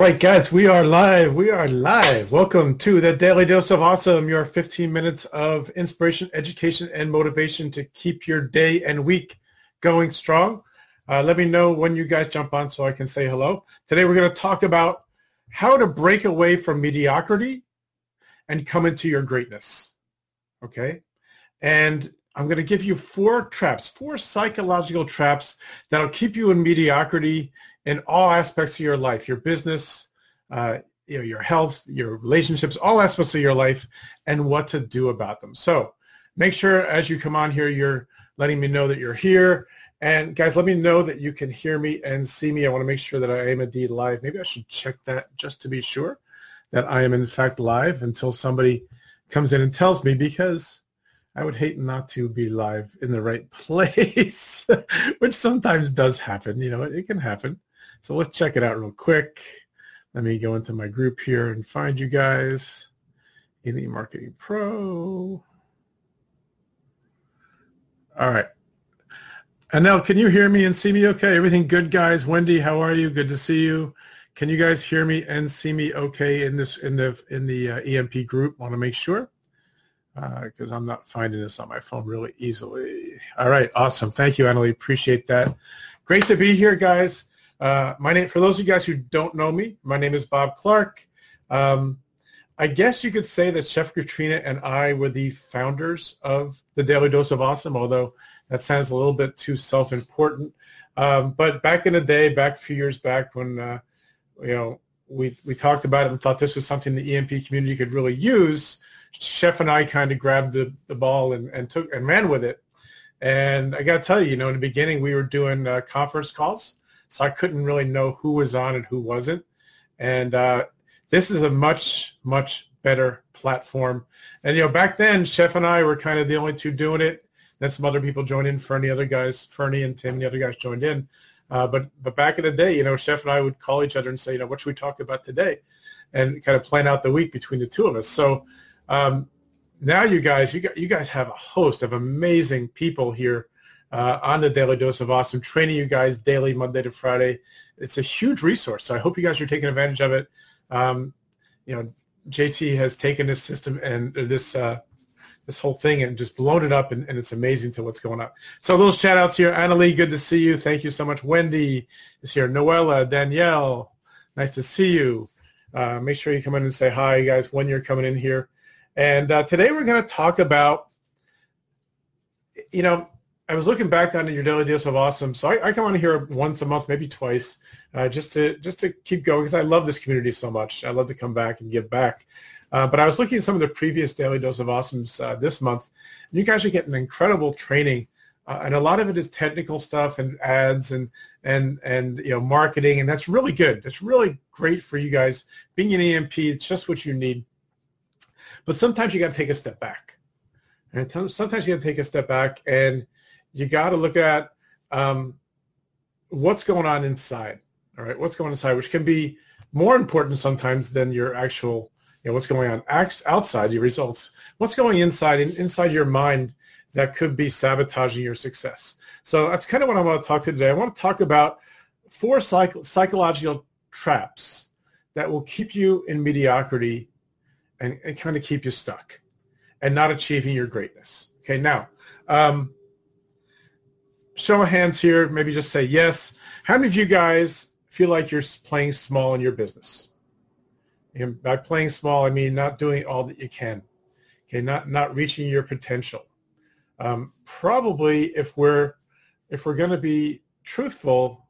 Right, guys, we are live. We are live. Welcome to the Daily Dose of Awesome, your 15 minutes of inspiration, education, and motivation to keep your day and week going strong. Uh, let me know when you guys jump on so I can say hello. Today, we're going to talk about how to break away from mediocrity and come into your greatness. Okay? And I'm going to give you four traps, four psychological traps that'll keep you in mediocrity in all aspects of your life, your business, uh, you know, your health, your relationships, all aspects of your life, and what to do about them. So make sure as you come on here, you're letting me know that you're here. And guys, let me know that you can hear me and see me. I want to make sure that I am indeed live. Maybe I should check that just to be sure that I am in fact live until somebody comes in and tells me because I would hate not to be live in the right place, which sometimes does happen. You know, it, it can happen. So let's check it out real quick. Let me go into my group here and find you guys. Elite Marketing Pro. All right. Now, can you hear me and see me okay? Everything good, guys? Wendy, how are you? Good to see you. Can you guys hear me and see me okay in this in the in the uh, EMP group? Want to make sure because uh, I'm not finding this on my phone really easily. All right, awesome. Thank you, Annalie. Appreciate that. Great to be here, guys. Uh, my name, for those of you guys who don't know me, my name is Bob Clark. Um, I guess you could say that Chef Katrina and I were the founders of the Daily Dose of Awesome, although that sounds a little bit too self-important. Um, but back in the day, back a few years back when, uh, you know, we, we talked about it and thought this was something the EMP community could really use, Chef and I kind of grabbed the, the ball and, and took and ran with it. And I got to tell you, you know, in the beginning we were doing uh, conference calls so I couldn't really know who was on and who wasn't. And uh, this is a much, much better platform. And, you know, back then, Chef and I were kind of the only two doing it. Then some other people joined in, Fernie, other guys, Fernie and Tim, the other guys joined in. Uh, but but back in the day, you know, Chef and I would call each other and say, you know, what should we talk about today? And kind of plan out the week between the two of us. So um, now you guys, you, got, you guys have a host of amazing people here uh, on the Daily Dose of Awesome, training you guys daily, Monday to Friday. It's a huge resource. So I hope you guys are taking advantage of it. Um, you know, JT has taken this system and this uh, this whole thing and just blown it up, and, and, it's amazing to what's going on. So those shout outs here. Annalie, good to see you. Thank you so much. Wendy is here. Noella, Danielle, nice to see you. Uh, make sure you come in and say hi, guys, when you're coming in here. And uh, today we're going to talk about, you know, I was looking back on your daily dose of awesome. So I, I come on here once a month, maybe twice, uh, just to just to keep going because I love this community so much. I love to come back and give back. Uh, but I was looking at some of the previous daily dose of awesomes uh, this month. And you guys are getting incredible training, uh, and a lot of it is technical stuff and ads and and and you know marketing, and that's really good. That's really great for you guys. Being an EMP, it's just what you need. But sometimes you got to take a step back, and sometimes you got to take a step back and you got to look at um, what's going on inside. All right, what's going inside, which can be more important sometimes than your actual, you know, what's going on outside your results. What's going inside and inside your mind that could be sabotaging your success. So that's kind of what I want to talk to today. I want to talk about four psych- psychological traps that will keep you in mediocrity and, and, kind of keep you stuck and not achieving your greatness. Okay, now um, show of hands here, maybe just say yes. How many of you guys feel like you're playing small in your business? And by playing small, I mean not doing all that you can. Okay, not not reaching your potential. Um, probably, if we're if we're going to be truthful,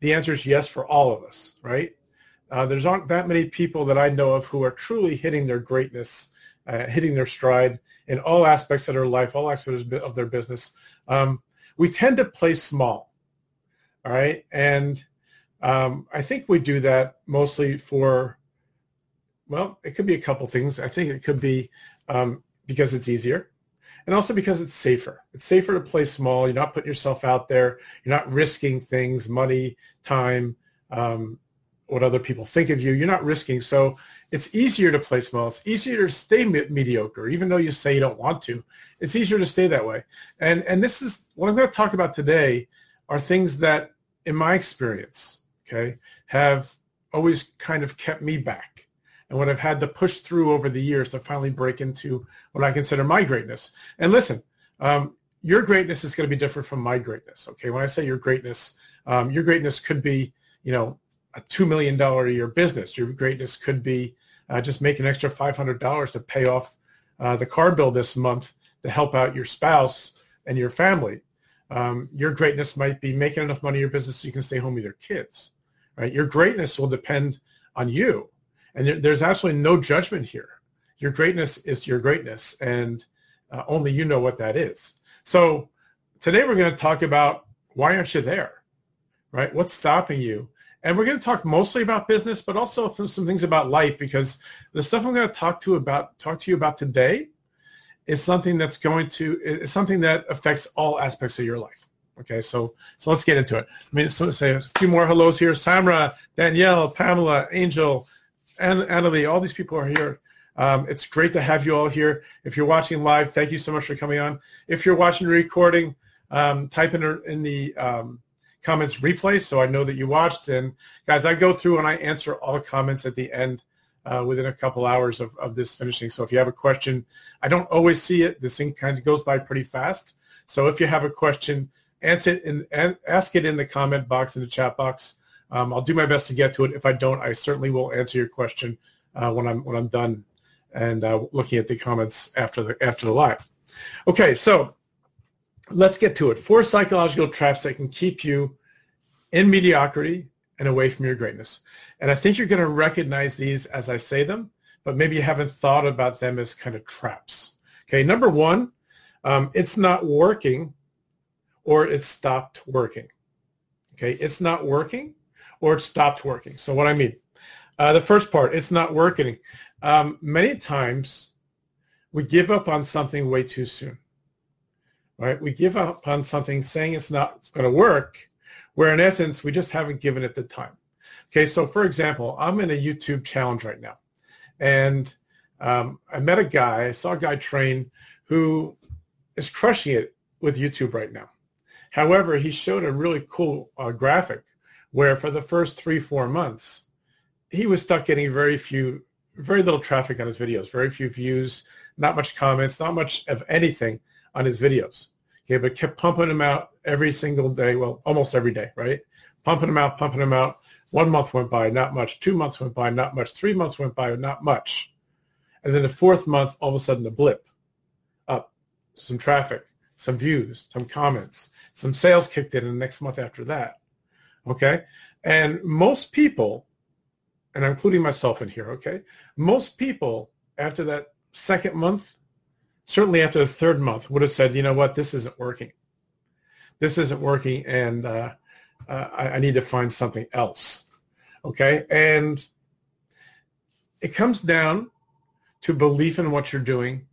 the answer is yes for all of us, right? Uh, there's aren't that many people that I know of who are truly hitting their greatness, uh, hitting their stride in all aspects of their life, all aspects of their business. Um, we tend to play small. All right. And um, I think we do that mostly for, well, it could be a couple things. I think it could be um, because it's easier and also because it's safer. It's safer to play small. You're not putting yourself out there. You're not risking things, money, time, um, what other people think of you. You're not risking. So it's easier to play small. It's easier to stay me- mediocre, even though you say you don't want to. It's easier to stay that way. And and this is what I'm going to talk about today are things that, in my experience, okay, have always kind of kept me back and what I've had to push through over the years to finally break into what I consider my greatness. And listen, um, your greatness is going to be different from my greatness. Okay. When I say your greatness, um, your greatness could be, you know, a $2 million a year business. Your greatness could be uh, just make an extra $500 to pay off uh, the car bill this month to help out your spouse and your family. Um, your greatness might be making enough money in your business so you can stay home with your kids, right? Your greatness will depend on you. And there, there's absolutely no judgment here. Your greatness is your greatness, and uh, only you know what that is. So today we're going to talk about why aren't you there, right? What's stopping you? And we're going to talk mostly about business, but also some things about life because the stuff I'm going to talk to about talk to you about today is something that's going to is something that affects all aspects of your life. Okay, so so let's get into it. I mean, so say a few more hellos here. Samra, Danielle, Pamela, Angel, and Annalie, all these people are here. Um, it's great to have you all here. If you're watching live, thank you so much for coming on. If you're watching the recording, um, type in, in the um, comments replay so I know that you watched. And guys, I go through and I answer all comments at the end uh, within a couple hours of, of this finishing. So if you have a question, I don't always see it. This thing kind of goes by pretty fast. So if you have a question, answer it in, ask it in the comment box in the chat box. Um, I'll do my best to get to it. If I don't, I certainly will answer your question uh, when I'm when I'm done and uh, looking at the comments after the after the live. Okay, so let's get to it. Four psychological traps that can keep you in mediocrity and away from your greatness. And I think you're going to recognize these as I say them, but maybe you haven't thought about them as kind of traps. Okay, number one, um, it's not working or it stopped working. Okay, it's not working or it stopped working. So what I mean, uh, the first part, it's not working. Um, many times we give up on something way too soon. Right? We give up on something saying it's not going to work where in essence, we just haven't given it the time. Okay, so for example, I'm in a YouTube challenge right now. And um, I met a guy, I saw a guy train who is crushing it with YouTube right now. However, he showed a really cool uh, graphic where for the first three, four months, he was stuck getting very few, very little traffic on his videos, very few views, not much comments, not much of anything on his videos. Okay, but kept pumping them out every single day, well, almost every day, right? Pumping them out, pumping them out. One month went by, not much. Two months went by, not much. Three months went by, not much. And then the fourth month, all of a sudden, a blip up, some traffic, some views, some comments, some sales kicked in, and the next month after that. Okay, and most people, and I'm including myself in here. Okay, most people after that second month certainly after the third month would have said, you know what, this isn't working. This isn't working, and uh, uh, I, I need to find something else. Okay, and it comes down to belief in what you're doing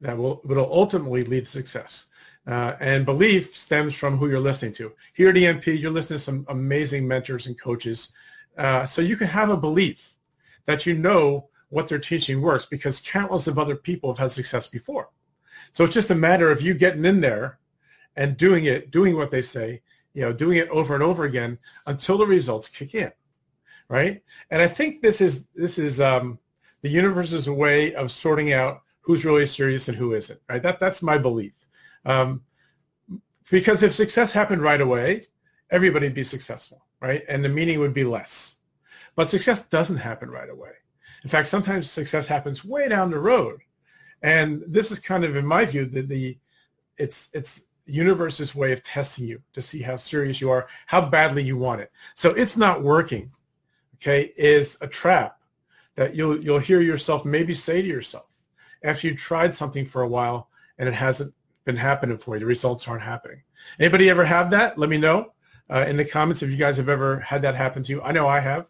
that will will ultimately lead to success. Uh, and belief stems from who you're listening to. Here at EMP, you're listening to some amazing mentors and coaches. Uh, so you can have a belief that you know what they're teaching works because countless of other people have had success before. So it's just a matter of you getting in there and doing it, doing what they say, you know, doing it over and over again until the results kick in, right? And I think this is this is um, the universe's way of sorting out who's really serious and who isn't, right? That that's my belief. Um, because if success happened right away, everybody'd be successful, right? And the meaning would be less. But success doesn't happen right away. In fact, sometimes success happens way down the road. And this is kind of, in my view, the, the it's it's universe's way of testing you to see how serious you are, how badly you want it. So it's not working, okay, is a trap that you'll you'll hear yourself maybe say to yourself after you tried something for a while and it hasn't been happening for you. The results aren't happening. Anybody ever have that? Let me know uh, in the comments if you guys have ever had that happen to you. I know I have.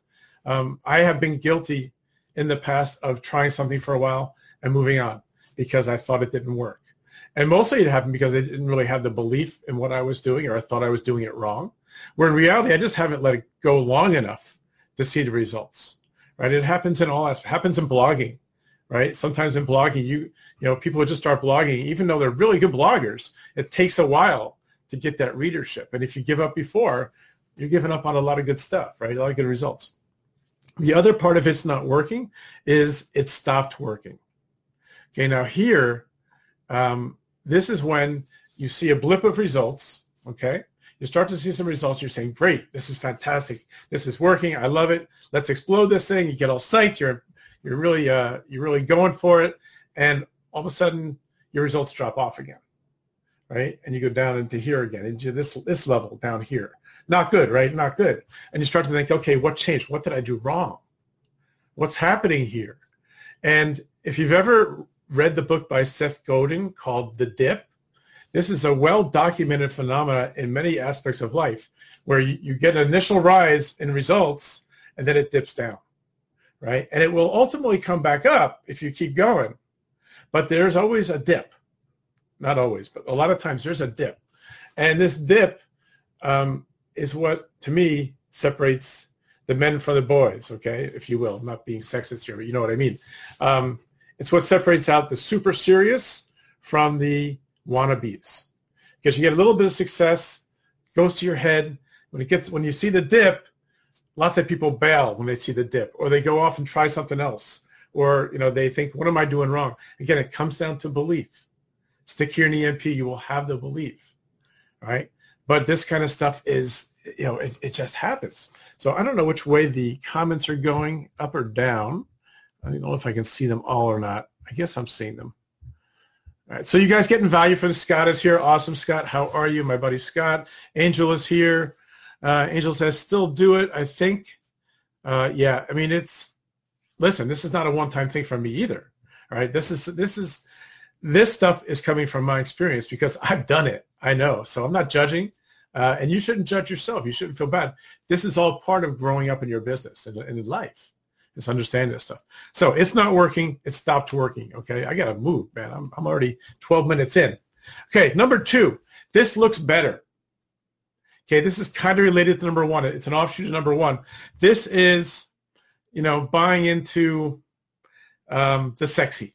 Um, I have been guilty in the past of trying something for a while and moving on because I thought it didn't work. And mostly it happened because I didn't really have the belief in what I was doing or I thought I was doing it wrong. Where in reality, I just haven't let it go long enough to see the results, right? It happens in all aspects, happens in blogging, right? Sometimes in blogging, you, you know, people would just start blogging, even though they're really good bloggers, it takes a while to get that readership. And if you give up before, you're giving up on a lot of good stuff, right? A lot of good results. The other part of it's not working is it stopped working. Okay, now here, um, this is when you see a blip of results, okay? You start to see some results. You're saying, great, this is fantastic. This is working. I love it. Let's explode this thing. You get all psyched. You're, you're really, uh, you're really going for it. And all of a sudden your results drop off again, right? And you go down into here again, into this, this level down here. Not good, right? Not good. And you start to think, okay, what changed? What did I do wrong? What's happening here? And if you've ever read the book by Seth Godin called The Dip, this is a well-documented phenomena in many aspects of life where you, you get an initial rise in results and then it dips down, right? And it will ultimately come back up if you keep going. But there's always a dip. Not always, but a lot of times there's a dip. And this dip um, is what, to me, separates the men from the boys, okay, if you will. I'm not being sexist here, but you know what I mean. Um, it's what separates out the super serious from the wannabes. Because you get a little bit of success, goes to your head. When it gets, when you see the dip, lots of people bail when they see the dip, or they go off and try something else, or you know they think, "What am I doing wrong?" Again, it comes down to belief. Stick here in EMP, you will have the belief, right? But this kind of stuff is, you know, it, it just happens. So I don't know which way the comments are going, up or down. I don't know if I can see them all or not. I guess I'm seeing them. All right, so you guys getting value the Scott is here. Awesome, Scott. How are you? My buddy Scott. Angel is here. Uh, Angel says, still do it, I think. Uh, yeah, I mean, it's, listen, this is not a one-time thing for me either. All right, this is, this is, this stuff is coming from my experience because I've done it. I know. So I'm not judging. Uh, and you shouldn't judge yourself. You shouldn't feel bad. This is all part of growing up in your business and in life. Just understand this stuff. So it's not working. It stopped working. Okay. I got to move, man. I'm, I'm already 12 minutes in. Okay. Number two, this looks better. Okay. This is kind of related to number one. It's an offshoot of number one. This is, you know, buying into um, the sexy.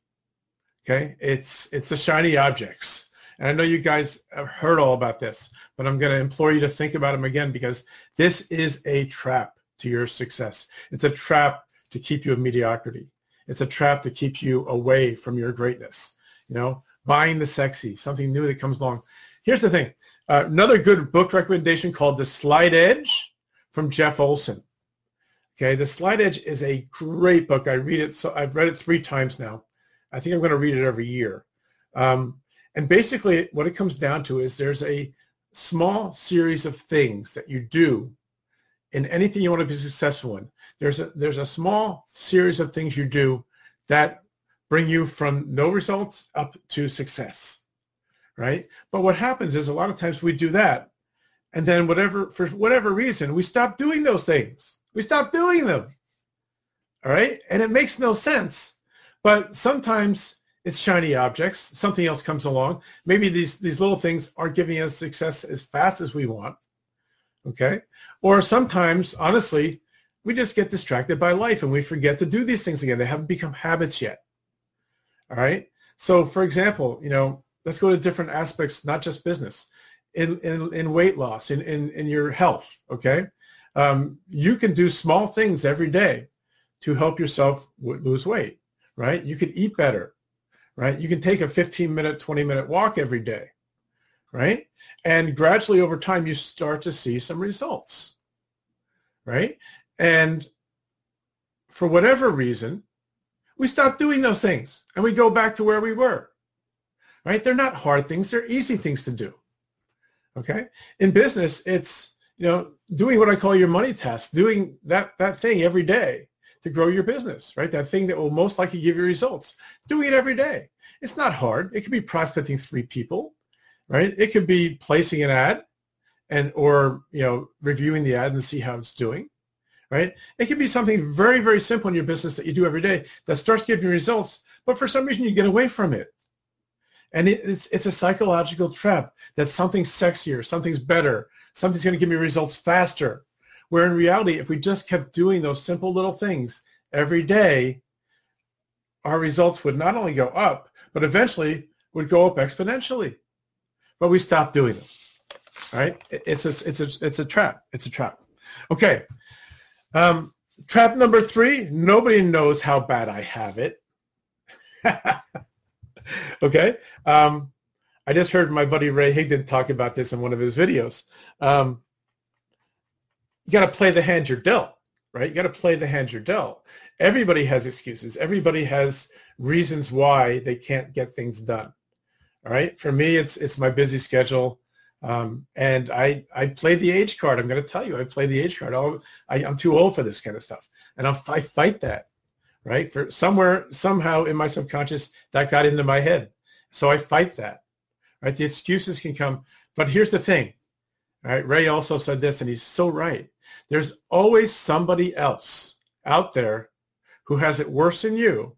Okay. It's, it's the shiny objects. And I know you guys have heard all about this, but I'm going to implore you to think about them again because this is a trap to your success. It's a trap to keep you in mediocrity. It's a trap to keep you away from your greatness. You know, buying the sexy, something new that comes along. Here's the thing. Uh, another good book recommendation called The Slight Edge from Jeff Olson. Okay, The Slight Edge is a great book. I read it. So I've read it three times now. I think I'm going to read it every year. Um, and basically, what it comes down to is there's a small series of things that you do in anything you want to be successful in. There's a there's a small series of things you do that bring you from no results up to success right? But what happens is a lot of times we do that and then whatever for whatever reason we stop doing those things. We stop doing them all right? And it makes no sense but sometimes it's shiny objects something else comes along maybe these these little things aren't giving us success as fast as we want okay or sometimes honestly we just get distracted by life and we forget to do these things again. They haven't become habits yet. All right. So for example, you know, let's go to different aspects, not just business, in, in, in weight loss, in, in, in your health. Okay. Um, you can do small things every day to help yourself w- lose weight, right? You can eat better, right? You can take a 15 minute, 20 minute walk every day, right? And gradually over time, you start to see some results, right? And for whatever reason, we stop doing those things and we go back to where we were. Right? They're not hard things, they're easy things to do. Okay? In business, it's, you know, doing what I call your money test, doing that that thing every day to grow your business, right? That thing that will most likely give you results. Doing it every day. It's not hard. It could be prospecting three people, right? It could be placing an ad and or, you know, reviewing the ad and see how it's doing right? It could be something very, very simple in your business that you do every day that starts giving you results, but for some reason you get away from it. And it's, it's a psychological trap that something's sexier, something's better, something's going to give me results faster. Where in reality, if we just kept doing those simple little things every day, our results would not only go up, but eventually would go up exponentially. But we stopped doing them. All right? It's a, it's a, it's a trap. It's a trap. Okay. Um, trap number three, nobody knows how bad I have it. okay. Um, I just heard my buddy Ray Higdon talk about this in one of his videos. Um, you got to play the hand you're dealt, right? You got to play the hand you're dealt. Everybody has excuses. Everybody has reasons why they can't get things done. All right. For me, it's it's my busy schedule. Um, and I, I play the age card. I'm going to tell you, I play the age card. I'll, I, am too old for this kind of stuff. And I'll, I fight that, right? For somewhere, somehow in my subconscious, that got into my head. So I fight that, right? The excuses can come. But here's the thing, right? Ray also said this, and he's so right. There's always somebody else out there who has it worse than you,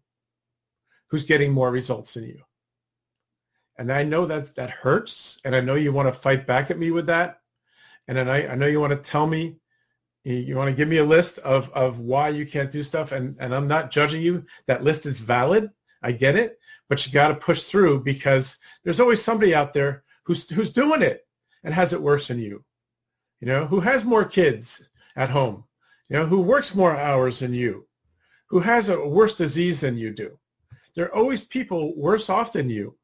who's getting more results than you. And I know that that hurts. And I know you want to fight back at me with that. And then I, I know you want to tell me, you want to give me a list of, of why you can't do stuff. And, and I'm not judging you. That list is valid. I get it. But you got to push through because there's always somebody out there who's, who's doing it and has it worse than you. You know, who has more kids at home, you know, who works more hours than you, who has a worse disease than you do. There are always people worse off than you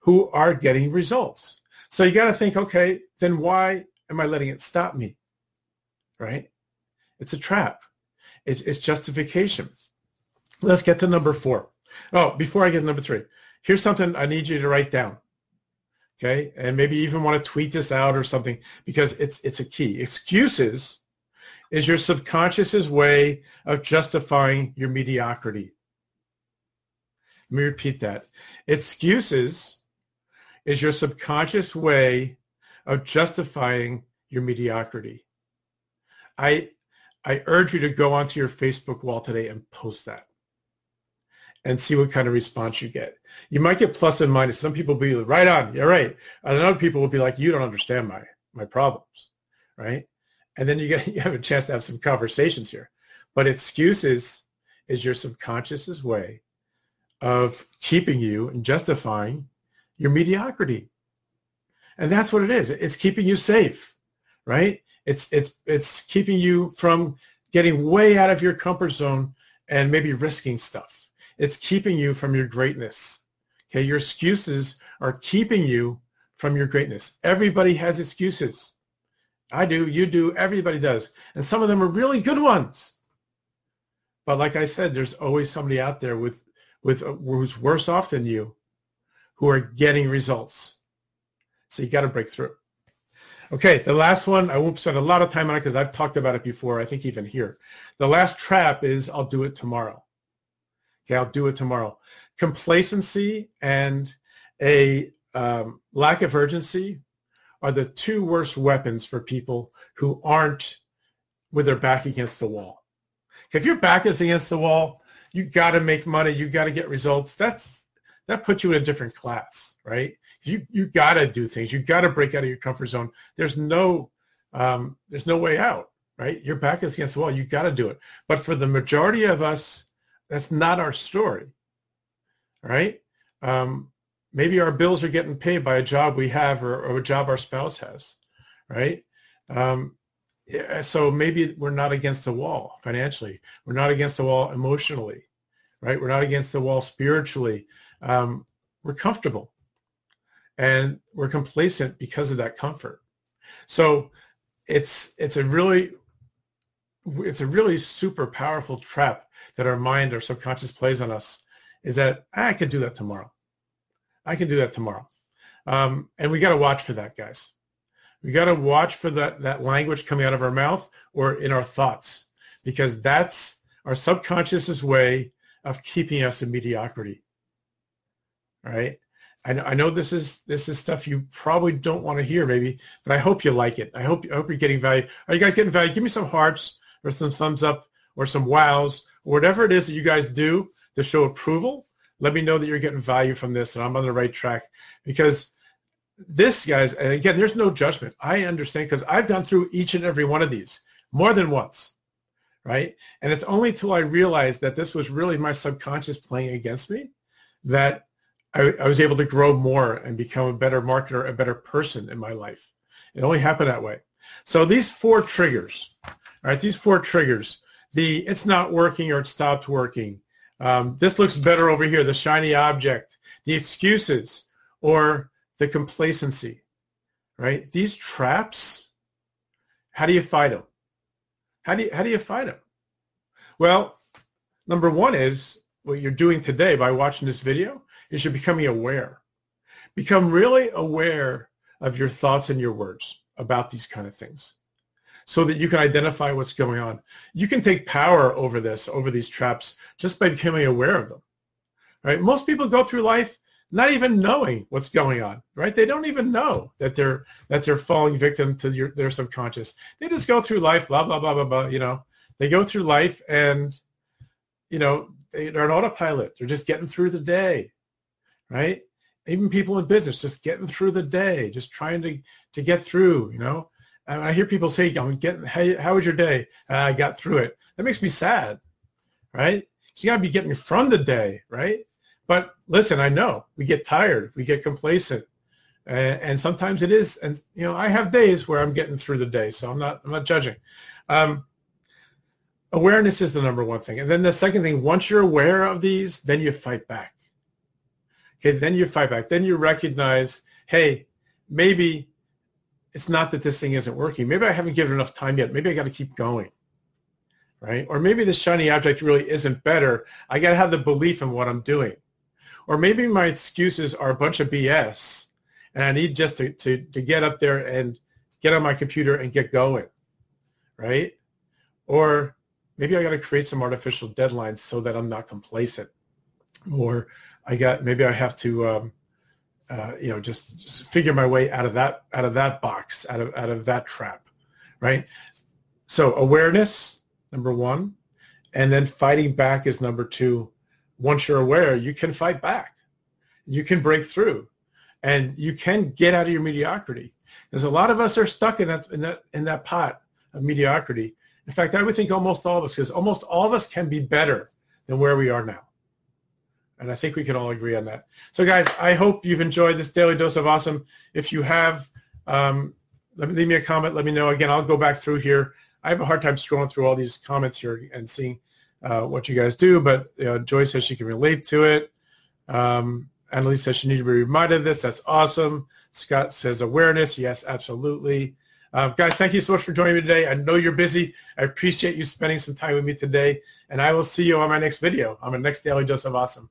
who are getting results. So you got to think, okay, then why am I letting it stop me? Right? It's a trap. It's, it's justification. Let's get to number four. Oh, before I get to number three, here's something I need you to write down. Okay. And maybe even want to tweet this out or something because it's, it's a key. Excuses is your subconscious's way of justifying your mediocrity. Let me repeat that. Excuses is your subconscious way of justifying your mediocrity. I, I urge you to go onto your Facebook wall today and post that and see what kind of response you get. You might get plus and minus. Some people will be like, right on, you're right. And other people will be like, you don't understand my, my problems, right? And then you get you have a chance to have some conversations here. But excuses is your subconscious's way of keeping you and justifying your mediocrity. And that's what it is. It's keeping you safe, right? It's it's it's keeping you from getting way out of your comfort zone and maybe risking stuff. It's keeping you from your greatness. Okay, your excuses are keeping you from your greatness. Everybody has excuses. I do, you do, everybody does. And some of them are really good ones. But like I said, there's always somebody out there with with uh, who's worse off than you who are getting results. So you got to break through. Okay, the last one, I won't spend a lot of time on it because I've talked about it before, I think even here. The last trap is I'll do it tomorrow. Okay, I'll do it tomorrow. Complacency and a um, lack of urgency are the two worst weapons for people who aren't with their back against the wall. If your back is against the wall, you got to make money, you got to get results. That's that puts you in a different class, right? You you got to do things. You got to break out of your comfort zone. There's no um, there's no way out, right? Your back is against the wall. You got to do it. But for the majority of us, that's not our story, right? Um, maybe our bills are getting paid by a job we have or, or a job our spouse has, right? Um, so maybe we're not against the wall financially. We're not against the wall emotionally, right? We're not against the wall spiritually um, we're comfortable and we're complacent because of that comfort. So it's it's a really it's a really super powerful trap that our mind, our subconscious plays on us. Is that ah, I could do that tomorrow. I can do that tomorrow, um, and we got to watch for that, guys. We got to watch for that that language coming out of our mouth or in our thoughts, because that's our subconscious's way of keeping us in mediocrity right? I know, I know this is this is stuff you probably don't want to hear, maybe, but I hope you like it. I hope I hope you're getting value. Are you guys getting value? Give me some hearts or some thumbs up or some wows or whatever it is that you guys do to show approval. Let me know that you're getting value from this and I'm on the right track because this guys and again there's no judgment i understand because i've gone through each and every one of these more than once right and it's only till i realized that this was really my subconscious playing against me that I, I was able to grow more and become a better marketer, a better person in my life. It only happened that way. So these four triggers, all right, these four triggers, the it's not working or it stopped working. Um, this looks better over here, the shiny object, the excuses or the complacency, right? These traps, how do you fight them? How do you, how do you fight them? Well, number one is what you're doing today by watching this video is you're becoming aware. Become really aware of your thoughts and your words about these kind of things so that you can identify what's going on. You can take power over this, over these traps, just by becoming aware of them. Right? Most people go through life not even knowing what's going on, right? They don't even know that they're that they're falling victim to your, their subconscious. They just go through life, blah blah blah blah blah. You know, they go through life, and you know they, they're an autopilot. They're just getting through the day, right? Even people in business just getting through the day, just trying to to get through. You know, I hear people say, "I'm getting. Hey, how was your day? Uh, I got through it." That makes me sad, right? You got to be getting from the day, right? But listen, I know we get tired, we get complacent, and, and sometimes it is. And you know, I have days where I'm getting through the day, so I'm not I'm not judging. Um, awareness is the number one thing, and then the second thing, once you're aware of these, then you fight back. Okay, then you fight back. Then you recognize, hey, maybe it's not that this thing isn't working. Maybe I haven't given enough time yet. Maybe I got to keep going. Right? Or maybe this shiny object really isn't better. I got to have the belief in what I'm doing. Or maybe my excuses are a bunch of BS and I need just to, to, to get up there and get on my computer and get going, right? Or maybe I got to create some artificial deadlines so that I'm not complacent. Or I got maybe I have to, um, uh, you know, just, just figure my way out of that out of that box, out of out of that trap, right? So awareness, number one, and then fighting back is number two once you're aware, you can fight back. You can break through and you can get out of your mediocrity. Because a lot of us are stuck in that, in that, in that pot of mediocrity. In fact, I would think almost all of us, because almost all of us can be better than where we are now. And I think we can all agree on that. So guys, I hope you've enjoyed this daily dose of awesome. If you have, um, let me leave me a comment. Let me know. Again, I'll go back through here. I have a hard time scrolling through all these comments here and seeing uh, what you guys do, but you know, Joy says she can relate to it. Um, Annalise says she needs to be reminded of this. That's awesome. Scott says awareness. Yes, absolutely. Um, guys, thank you so much for joining me today. I know you're busy. I appreciate you spending some time with me today. And I will see you on my next video, on my next Daily Dose of Awesome.